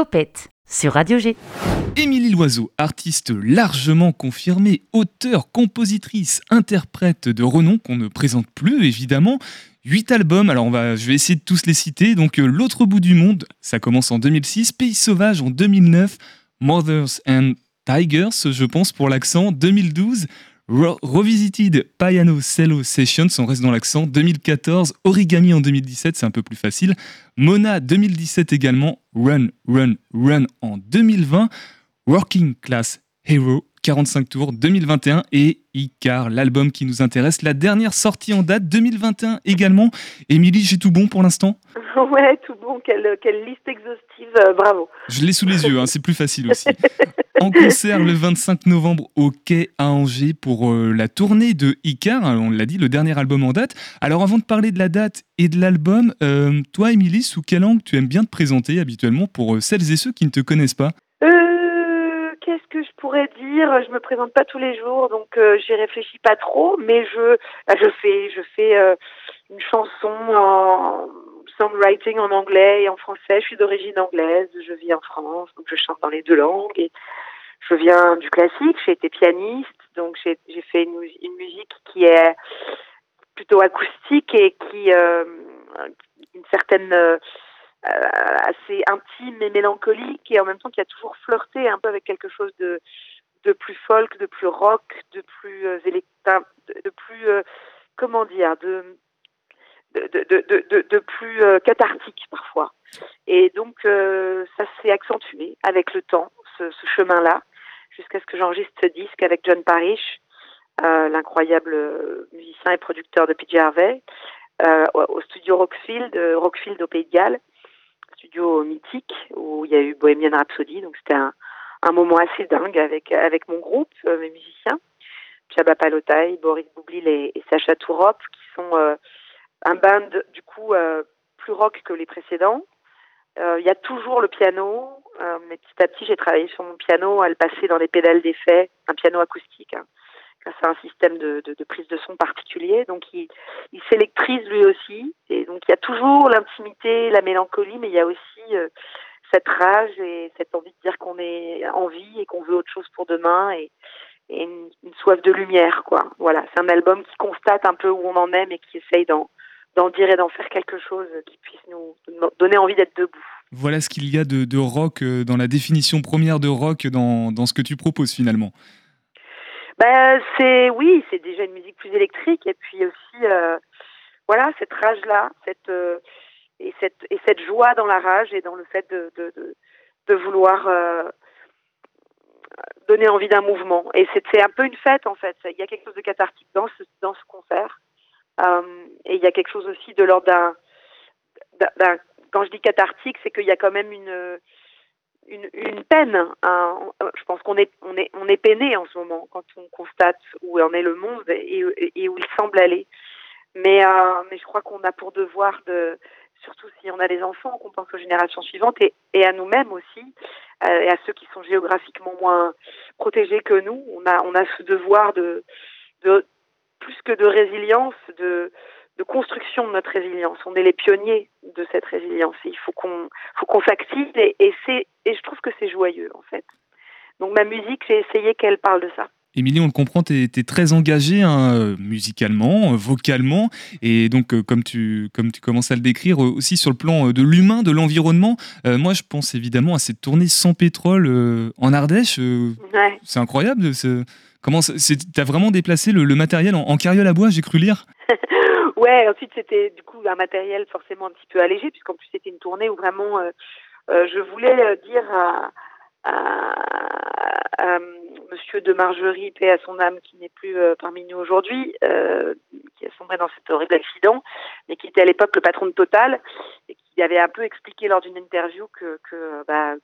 Topette sur Radio G. Émilie Loiseau, artiste largement confirmée, auteure, compositrice, interprète de renom qu'on ne présente plus évidemment. Huit albums, alors on va, je vais essayer de tous les citer. Donc euh, L'autre bout du monde, ça commence en 2006, Pays sauvage en 2009, Mothers and Tigers, je pense pour l'accent, 2012, Revisited Piano Cello Sessions, on reste dans l'accent, 2014, Origami en 2017, c'est un peu plus facile, Mona 2017 également, Run, Run, Run en 2020, Working Class Hero 45 tours 2021 et Icar, l'album qui nous intéresse, la dernière sortie en date 2021 également. Émilie, j'ai tout bon pour l'instant Ouais, tout bon, quelle, liste exhaustive, euh, bravo. Je l'ai sous les yeux, hein, c'est plus facile aussi. en concert le 25 novembre au Quai à Angers pour euh, la tournée de Icar, hein, on l'a dit, le dernier album en date. Alors avant de parler de la date et de l'album, euh, toi Émilie, sous quel angle tu aimes bien te présenter habituellement pour celles et ceux qui ne te connaissent pas? Pourrais dire Je me présente pas tous les jours, donc euh, j'y réfléchis pas trop, mais je, bah, je fais, je fais euh, une chanson en songwriting en anglais et en français. Je suis d'origine anglaise, je vis en France, donc je chante dans les deux langues. Et je viens du classique, j'ai été pianiste, donc j'ai fait une, musique qui est plutôt acoustique et qui euh, une certaine euh, assez intime et mélancolique et en même temps qui a toujours flirté un peu avec quelque chose de de plus folk, de plus rock, de plus euh, de, plus euh, comment dire, de de, de, de, de plus euh, cathartique parfois. Et donc ça s'est accentué avec le temps, ce, ce chemin-là, jusqu'à ce que j'enregistre ce disque avec John Parrish, l'incroyable musicien et producteur de PJ Harvey, au studio Rockfield, Rockfield au Pays de Galles studio mythique où il y a eu Bohemian Rhapsody. Donc c'était un, moment assez dingue avec avec mon groupe, euh, mes musiciens, Chaba Palotai, Boris Boublil et, Sacha Tourop, qui sont euh, un band du coup euh, plus rock que les précédents. Il y a toujours le piano, mais petit à petit j'ai travaillé sur mon piano à le passer dans les pédales d'effet, un piano acoustique. Hein à un système de, prise de son particulier. Donc il, s'électrise lui aussi. Et donc il y a toujours l'intimité, la mélancolie, mais il y a aussi euh, cette rage et cette envie de dire qu'on est en vie et qu'on veut autre chose pour demain et, une, soif de lumière. quoi. Voilà, c'est un album qui constate un peu où on en est, mais qui essaye d'en dire et d'en faire quelque chose qui puisse nous donner envie d'être debout. Voilà ce qu'il y a de, rock euh, dans la définition première de rock dans ce que tu proposes finalement. Ben c'est oui, c'est déjà une musique plus électrique et puis aussi euh, voilà cette rage là, cette euh, et cette et cette joie dans la rage et dans le fait de de, vouloir euh, donner envie d'un mouvement. Et c'est un peu une fête en fait. Il y a quelque chose de cathartique dans ce dans ce concert et il y a quelque chose aussi de l'ordre d'un quand je dis cathartique, c'est qu'il y a quand même une une, peine. Hein. Je pense qu'on est, on est, on est peiné en ce moment quand on constate où en est le monde et, où il semble aller. Mais, euh, mais je crois qu'on a pour devoir de, surtout si on a des enfants, qu'on pense aux générations suivantes et, et à nous-mêmes aussi, euh, et à ceux qui sont géographiquement moins protégés que nous, on a, on a ce devoir de, de plus que de résilience, de, de construction de notre résilience. On est les pionniers de cette résilience. il faut qu'on faut qu'on s'active et, et c'est et je trouve que c'est joyeux en fait. Donc ma musique, j'ai essayé qu'elle parle de ça. Émilie, on le comprend, tu es, très engagée hein, musicalement, vocalement, et donc euh, comme, tu, comme tu commences à le décrire, euh, aussi sur le plan euh, de l'humain, de l'environnement. moi, je pense évidemment à cette tournée sans pétrole en Ardèche. C'est incroyable. Comment tu as vraiment déplacé le, matériel en, en carriole à bois, j'ai cru lire Ouais, ensuite c'était du coup un matériel forcément un petit peu allégé, puisqu'en plus c'était une tournée où vraiment euh, euh, je voulais euh, dire à, à, Monsieur de Margerie, paix à son âme, qui n'est plus parmi nous aujourd'hui, qui a sombré dans cet horrible accident, mais qui était à l'époque le patron de Total, et qui avait un peu expliqué lors d'une interview que, bah,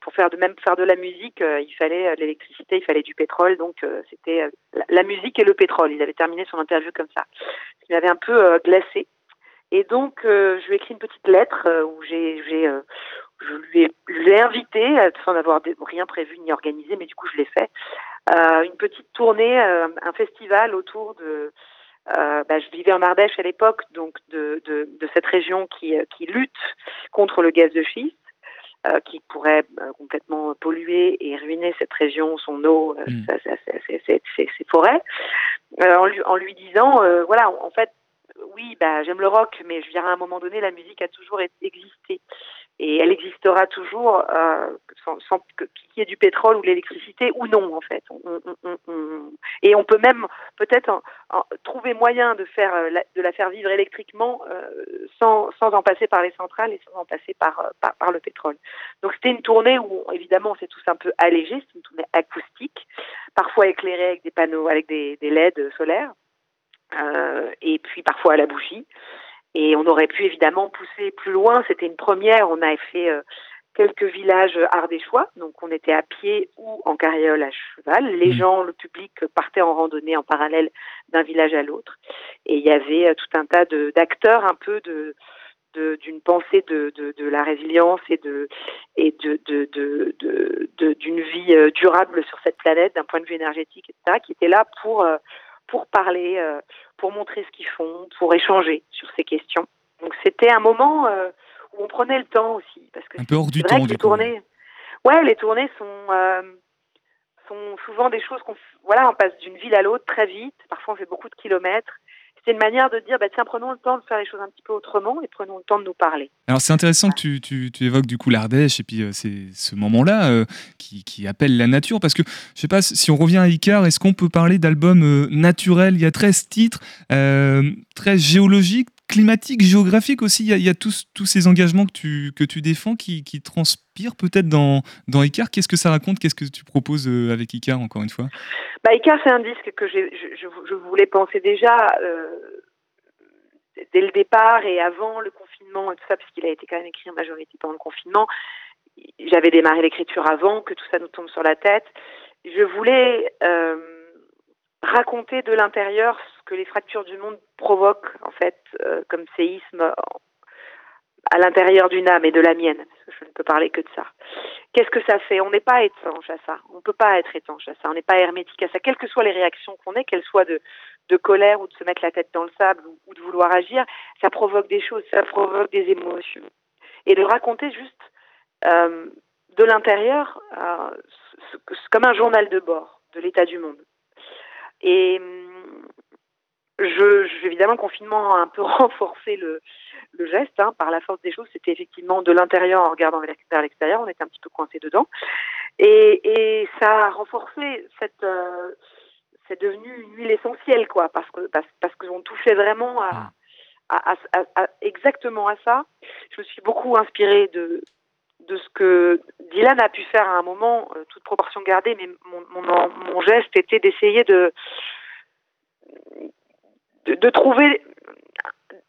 pour faire de même faire de la musique, euh, il fallait euh, de l'électricité, il fallait du pétrole, donc euh, c'était la, musique et le pétrole. Il avait terminé son interview comme ça. Il m'avait un peu glacé. Et donc je lui ai écrit une petite lettre où j'ai, je lui ai, invité sans avoir rien prévu ni organisé, mais du coup je l'ai fait. une petite tournée, un festival autour de bah, je vivais en Ardèche à l'époque, donc de cette région qui, qui lutte contre le gaz de schiste. Qui pourrait complètement polluer et ruiner cette région, son eau, mm. ses forêts, en lui, en, lui, disant, voilà, en fait, oui, bah, j'aime le rock, mais je dirais à un moment donné, la musique a toujours existé et elle existera toujours euh, sans, sans qu'il y ait du pétrole ou de l'électricité ou non en fait. et on peut même peut-être trouver moyen de faire euh, de la faire vivre électriquement euh, sans, sans en passer par les centrales et sans en passer par, par, le pétrole. Donc c'était une tournée où évidemment c'est tous un peu allégé, c'est une tournée acoustique, parfois éclairée avec des panneaux, avec des, des LED solaires. et puis parfois à la bougie. Et on aurait pu évidemment pousser plus loin. C'était une première. On a fait euh, quelques villages ardéchois. Donc on était à pied ou en carriole à cheval. Les mmh. gens, le public partaient en randonnée en parallèle d'un village à l'autre. Et il y avait euh, tout un tas d'acteurs un peu de d'une pensée de, de, de, la résilience et de et de d'une vie euh, durable sur cette planète d'un point de vue énergétique etc qui étaient là pour pour parler, euh, pour montrer ce qu'ils font, pour échanger sur ces questions. Donc c'était un moment euh, où on prenait le temps aussi. Parce que un peu hors du temps, du tournées, Ouais, les tournées sont, euh, sont souvent des choses qu'on. Voilà, on passe d'une ville à l'autre très vite. Parfois, on fait beaucoup de kilomètres c'est une manière de dire, bah, tiens, prenons le temps de faire les choses un petit peu autrement et prenons le temps de nous parler. Alors c'est intéressant que tu, évoques du coup l'Ardèche et puis euh, c'est ce moment-là euh, qui, appelle la nature parce que je sais pas si on revient à Icar, est-ce qu'on peut parler d'album euh, naturel Il y a 13 titres, très géologiques, climatique, géographique aussi. Il y a, tous, tous, ces engagements que tu, que tu défends qui, qui transpirent peut-être dans, dans Icar. Qu'est-ce que ça raconte? Qu'est-ce que tu proposes euh, avec Icar, encore une fois? Bah, Icar, c'est un disque que je, je, voulais penser déjà euh, dès le départ et avant le confinement et tout ça, puisqu'il a été quand même écrit en majorité pendant le confinement. J'avais démarré l'écriture avant que tout ça nous tombe sur la tête. Je voulais euh, raconter de l'intérieur que les fractures du monde provoquent, en fait, euh, comme séisme à l'intérieur d'une âme et de la mienne, parce que je ne peux parler que de ça. Qu'est-ce que ça fait? On n'est pas étanche à ça. On ne peut pas être étanche à ça. On n'est pas hermétique à ça. Quelles que soient les réactions qu'on ait, qu'elles soient de, colère ou de se mettre la tête dans le sable ou, de vouloir agir, ça provoque des choses, ça provoque des émotions. Et de raconter juste euh, de l'intérieur, euh, comme un journal de bord de l'état du monde. Et je, je, évidemment, le confinement a un peu renforcé le, le geste hein, par la force des choses. C'était effectivement de l'intérieur en regardant vers l'extérieur. On était un petit peu coincé dedans. Et, et ça a renforcé cette. Euh, c'est devenu une huile essentielle, quoi, parce que parce, parce qu'on touchait vraiment à, à, à, à, exactement à ça. Je me suis beaucoup inspirée de de ce que Dylan a pu faire à un moment, euh, toute proportion gardée, mais mon, mon, mon geste était d'essayer de de, trouver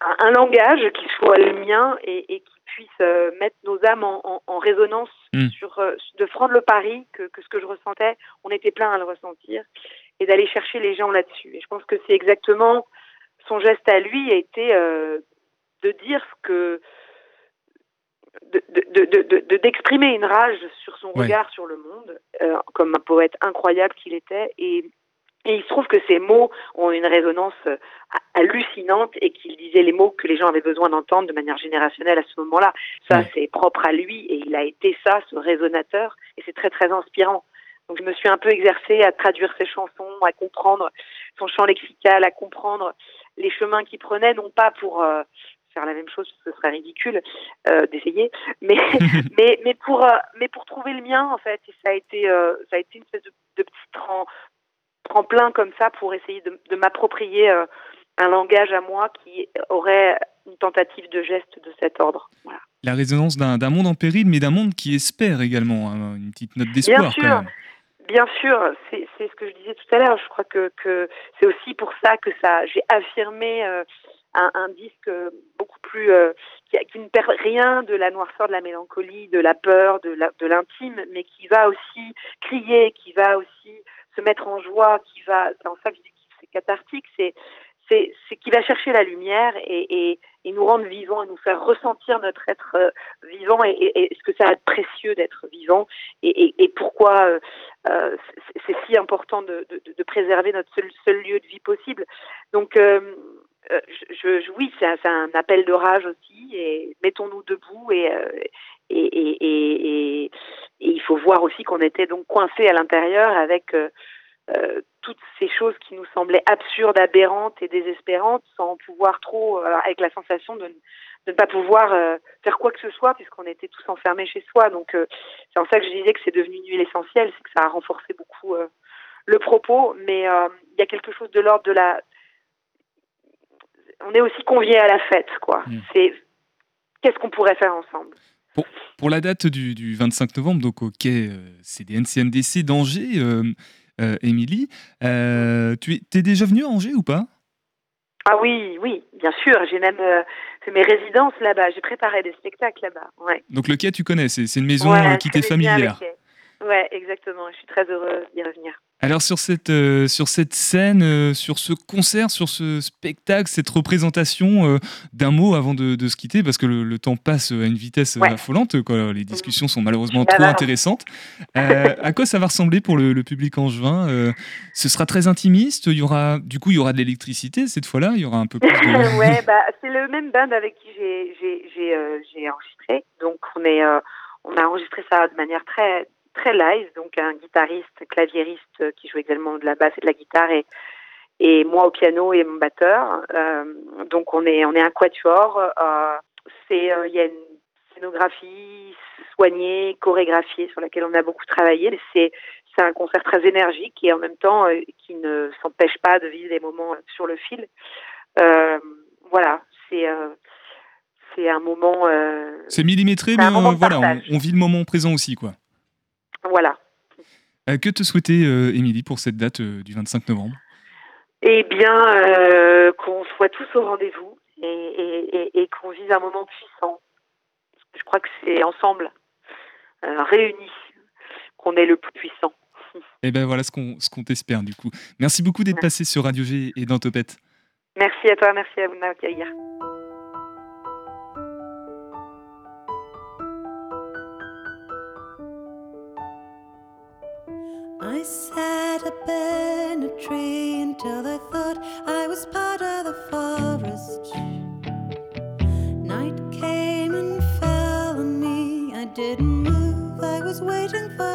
un, langage qui soit le mien et, et qui puisse euh, mettre nos âmes en, en, résonance hmm. sur euh, de prendre le pari que, que, ce que je ressentais, on était plein à le ressentir et d'aller chercher les gens là-dessus. Et je pense que c'est exactement son geste à lui a été euh, de dire ce que de, d'exprimer une rage sur son regard sur le monde, comme un poète incroyable qu'il était, et et il se trouve que ces mots ont une résonance euh, hallucinante et qu'il disait les mots que les gens avaient besoin d'entendre de manière générationnelle à ce moment-là. Ça, c'est propre à lui et il a été ça, ce résonateur, et c'est très très inspirant. Donc je me suis un peu exercée à traduire ses chansons, à comprendre son champ lexical, à comprendre les chemins qu'il prenait, non pas pour euh, faire la même chose, ce serait ridicule euh, d'essayer, mais mais mais pour euh, mais pour trouver le mien en fait. Et ça a été ça a été une espèce de, de petit plein comme ça pour essayer de, m'approprier euh, un langage à moi qui aurait une tentative de geste de cet ordre. La résonance d'un monde en péril, mais d'un monde qui espère également, hein, une petite note d'espoir. Bien sûr, bien sûr, c'est ce que je disais tout à l'heure. Je crois que, que c'est aussi pour ça que ça, j'ai affirmé euh, un, disque beaucoup plus euh, qui, qui, ne perd rien de la noirceur, de la mélancolie, de la peur, de l'intime, mais qui va aussi crier, qui va aussi mettre en joie, qui va, en que c'est cathartique, c'est c'est, c'est qui va chercher la lumière et, et, nous rendre vivants et nous faire ressentir notre être euh, vivant et, ce que ça a de précieux d'être vivant et, pourquoi euh, euh c'est, si important de, de, préserver notre seul, lieu de vie possible. Donc, je, oui, c'est un, appel de rage aussi et mettons-nous debout et, faut voir aussi qu'on était donc coincé à l'intérieur avec toutes ces choses qui nous semblaient absurdes, aberrantes et désespérantes, sans pouvoir trop, avec la sensation de, ne pas pouvoir faire quoi que ce soit puisqu'on était tous enfermés chez soi. Donc c'est en ça que je disais que c'est devenu une huile essentielle, c'est que ça a renforcé beaucoup le propos, mais il y a quelque chose de l'ordre de la on est aussi conviés à la fête, quoi. Mm. C'est qu'est-ce qu'on pourrait faire ensemble? Pour, la date du, 25 novembre, donc au quai euh, CDN CNDC d'Angers, euh, euh, Émilie, tu es, es, déjà venue à Angers ou pas? Ah oui, oui, bien sûr. J'ai même fait mes résidences là-bas. J'ai préparé des spectacles là-bas. Ouais. Donc le quai, tu connais, c'est une maison qui t'est familière. Ouais, exactement. Je suis très heureuse d'y revenir. Alors sur cette, euh, sur cette scène, euh, sur ce concert, sur ce spectacle, cette représentation, euh, d'un mot avant de, de, se quitter, parce que le, temps passe à une vitesse affolante, quoi. les discussions sont malheureusement trop intéressantes. à quoi ça va ressembler pour le, public angevin Ce sera très intimiste, il y aura, du coup il y aura de l'électricité cette fois-là, il y aura un peu plus de... ouais, bah, c'est le même band avec qui j'ai enregistré, donc on, est, on a enregistré ça de manière très très live, donc un guitariste, claviériste qui joue également de la basse et de la guitare et, et moi au piano et mon batteur. Euh, donc on est on est un quatuor. Euh, c'est euh, il y a une scénographie soignée, chorégraphiée sur laquelle on a beaucoup travaillé. C'est c'est un concert très énergique et en même temps qui ne s'empêche pas de vivre des moments sur le fil. voilà, c'est c'est un moment. c'est millimétré, mais voilà, on, vit le moment présent aussi, quoi. Voilà. Euh, que te souhaiter, euh, Émilie, pour cette date euh, du 25 novembre? Eh bien, qu'on soit tous au rendez-vous et, qu'on vive un moment puissant. Je crois que c'est ensemble, réunis, qu'on est le plus puissant. Eh bien, voilà ce qu'on ce qu'on t'espère, du coup. Merci beaucoup d'être passé sur Radio G et dans Topette. Merci à toi, merci à vous de didn't move, I was waiting for